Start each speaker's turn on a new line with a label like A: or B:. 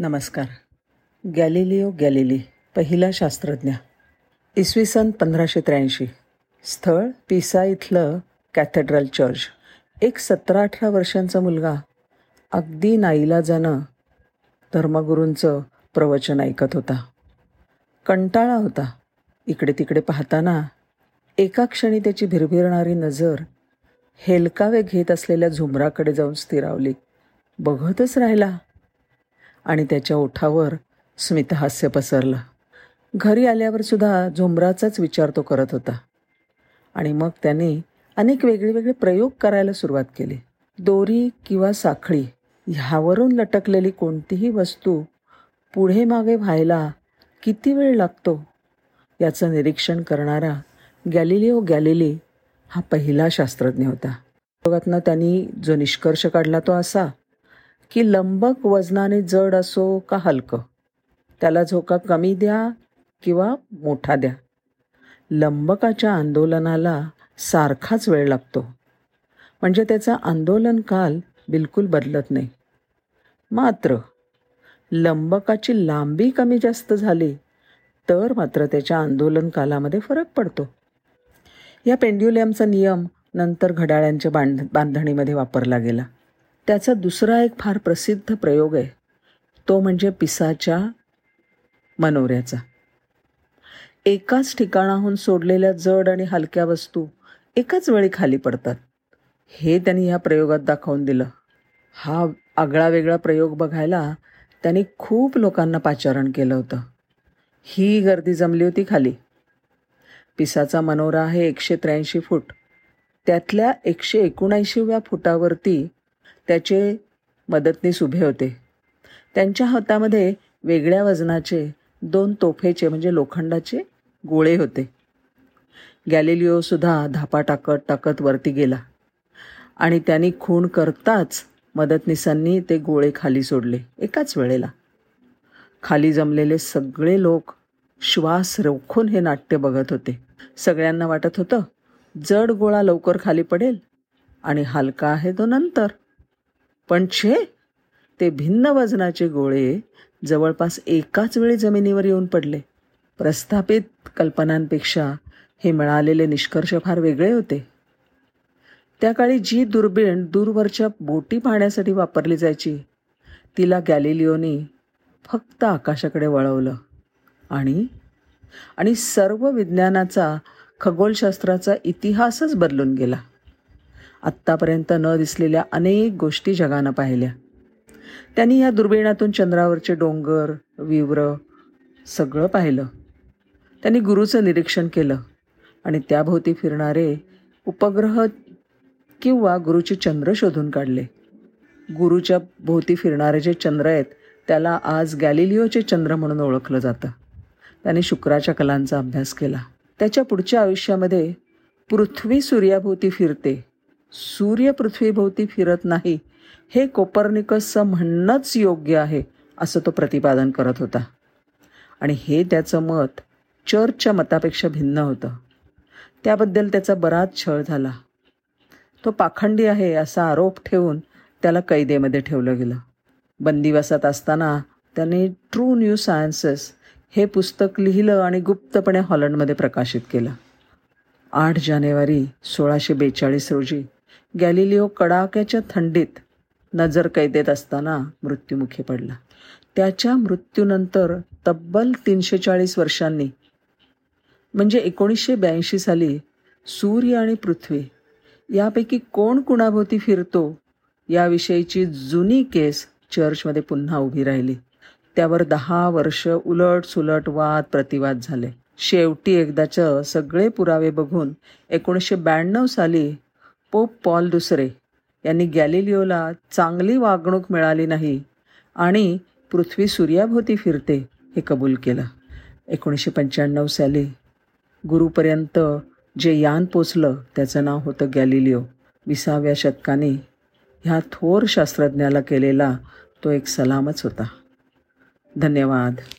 A: नमस्कार. Galileo Galilei पहिला शास्त्रज्ञ. इसवी सन पंधराशे त्र्याऐंशी. स्थळ पिसा इथलं कॅथेड्रल चर्च. एक सतरा अठरा वर्षांचा मुलगा. अगदी नाईला जाणं धर्मगुरूंचं प्रवचन ऐकत होता. कंटाळा होता. इकडे तिकडे पाहताना एका क्षणी त्याची भिरभिरणारी नजर हेलकावे घेत असलेल्या झुमराकडे जाऊन स्थिरावली. बघतच राहिला. आणि त्याच्या ओठावर स्मितहास्य पसरलं. घरी आल्यावरसुद्धा झुमराचाच विचार तो करत होता. आणि मग त्याने अनेक वेगळे वेगळे प्रयोग करायला सुरुवात केली. दोरी किंवा साखळी ह्यावरून लटकलेली कोणतीही वस्तू पुढे मागे व्हायला किती वेळ लागतो याचं निरीक्षण करणारा गॅलिलिओ गॅलिली हा पहिला शास्त्रज्ञ होता. प्रयोगातनं त्यांनी जो निष्कर्ष काढला तो असा की लंबक वजनाने जड असो का हलकं? त्याला झोका कमी द्या किंवा मोठा द्या. लंबकाच्या आंदोलनाला सारखाच वेळ लागतो. म्हणजे त्याचा आंदोलन काल बिलकुल बदलत नाही. मात्र लंबकाची लांबी कमी जास्त झाली तर मात्र त्याच्या आंदोलन कालामध्ये फरक पडतो. या पेंड्युलियमचा नियम नंतर घड्याळ्यांच्या बांध बांधणीमध्ये वापरला गेला. त्याचा दुसरा एक फार प्रसिद्ध प्रयोग आहे. तो म्हणजे पिसाच्या मनोऱ्याचा. एकाच ठिकाणाहून सोडलेल्या जड आणि हलक्या वस्तू एकाच वेळी खाली पडतात. हे त्यांनी ह्या प्रयोगात दाखवून दिलं. हा आगळा वेगळा प्रयोग बघायला त्यांनी खूप लोकांना पाचारण केलं होतं. ही गर्दी जमली होती खाली. पिसाचा मनोरा आहे एकशे त्र्याऐंशी फूट. त्यातल्या एकशे एकोणऐंशीव्या फुटावरती त्याचे मदतनीस उभे होते. त्यांच्या हातामध्ये वेगळ्या वजनाचे दोन तोफेचे म्हणजे लोखंडाचे गोळे होते. गॅलिलिओसुद्धा धापा टाकत टाकत वरती गेला आणि त्यांनी खूण करताच मदतनीसांनी ते गोळे खाली सोडले एकाच वेळेला. खाली जमलेले सगळे लोक श्वास रोखून हे नाट्य बघत होते. सगळ्यांना वाटत होतं जड गोळा लवकर खाली पडेल आणि हलका आहे तो नंतर. पण छे ते भिन्न वजनाचे गोळे जवळपास एकाच वेळी जमिनीवर येऊन पडले. प्रस्थापित कल्पनांपेक्षा हे मिळालेले निष्कर्ष फार वेगळे होते. त्या काळी जी दुर्बीण दूरवरच्या बोटी पाहण्यासाठी वापरली जायची तिला गॅलिलिओनी फक्त आकाशाकडे वळवलं. आणि आणि सर्व विज्ञानाचा खगोलशास्त्राचा इतिहासच बदलून गेला. आत्तापर्यंत न दिसलेल्या अनेक गोष्टी जगानं पाहिल्या. त्यांनी या दुर्बिणातून चंद्रावरचे डोंगर विवर सगळं पाहिलं. त्यांनी गुरुचं निरीक्षण केलं आणि त्याभोवती फिरणारे उपग्रह किंवा गुरुचे चंद्र शोधून काढले. गुरुच्या भोवती फिरणारे जे चंद्र आहेत त्याला आज गॅलिलिओचे चंद्र म्हणून ओळखलं जातं. त्याने शुक्राच्या कलांचा अभ्यास केला. त्याच्या पुढच्या आयुष्यामध्ये पृथ्वी सूर्याभोवती फिरते. सूर्य पृथ्वीभोवती फिरत नाही. हे कोपर्निकसचं म्हणणंच योग्य आहे असं तो प्रतिपादन करत होता. आणि हे त्याचं मत चर्चच्या मतापेक्षा भिन्न होतं. त्याबद्दल त्याचा बराच छळ झाला. तो पाखंडी आहे असा आरोप ठेवून त्याला कैदेमध्ये ठेवलं गेलं. बंदिवासात असताना त्याने ट्रू न्यू सायन्सेस हे पुस्तक लिहिलं आणि गुप्तपणे हॉलंडमध्ये प्रकाशित केलं. आठ जानेवारी सोळाशे बेचाळीस रोजी गॅलिलिओ कडाक्याच्या थंडीत नजर कैदेत असताना मृत्युमुखी पडला. त्याच्या मृत्यूनंतर तब्बल तीनशे चाळीस वर्षांनी म्हणजे एकोणीसशे ब्याऐंशी साली सूर्य आणि पृथ्वी यापैकी कोण कुणाभोवती फिरतो याविषयीची जुनी केस चर्चमध्ये पुन्हा उभी राहिली. त्यावर दहा वर्ष उलट सुलट वाद प्रतिवाद झाले. शेवटी एकदाचं सगळे पुरावे बघून एकोणीसशे ब्याण्णव साली पोप पॉल दुसरे यांनी गॅलिलिओला चांगली वागणूक मिळाली नाही आणि पृथ्वी सूर्याभोवती फिरते हे कबूल केलं. एकोणीसशे पंच्याण्णव साली गुरुपर्यंत जे यान पोचलं त्याचं नाव होतं गॅलिलिओ. विसाव्या शतकाने ह्या थोर शास्त्रज्ञाला केलेला तो एक सलामच होता. धन्यवाद.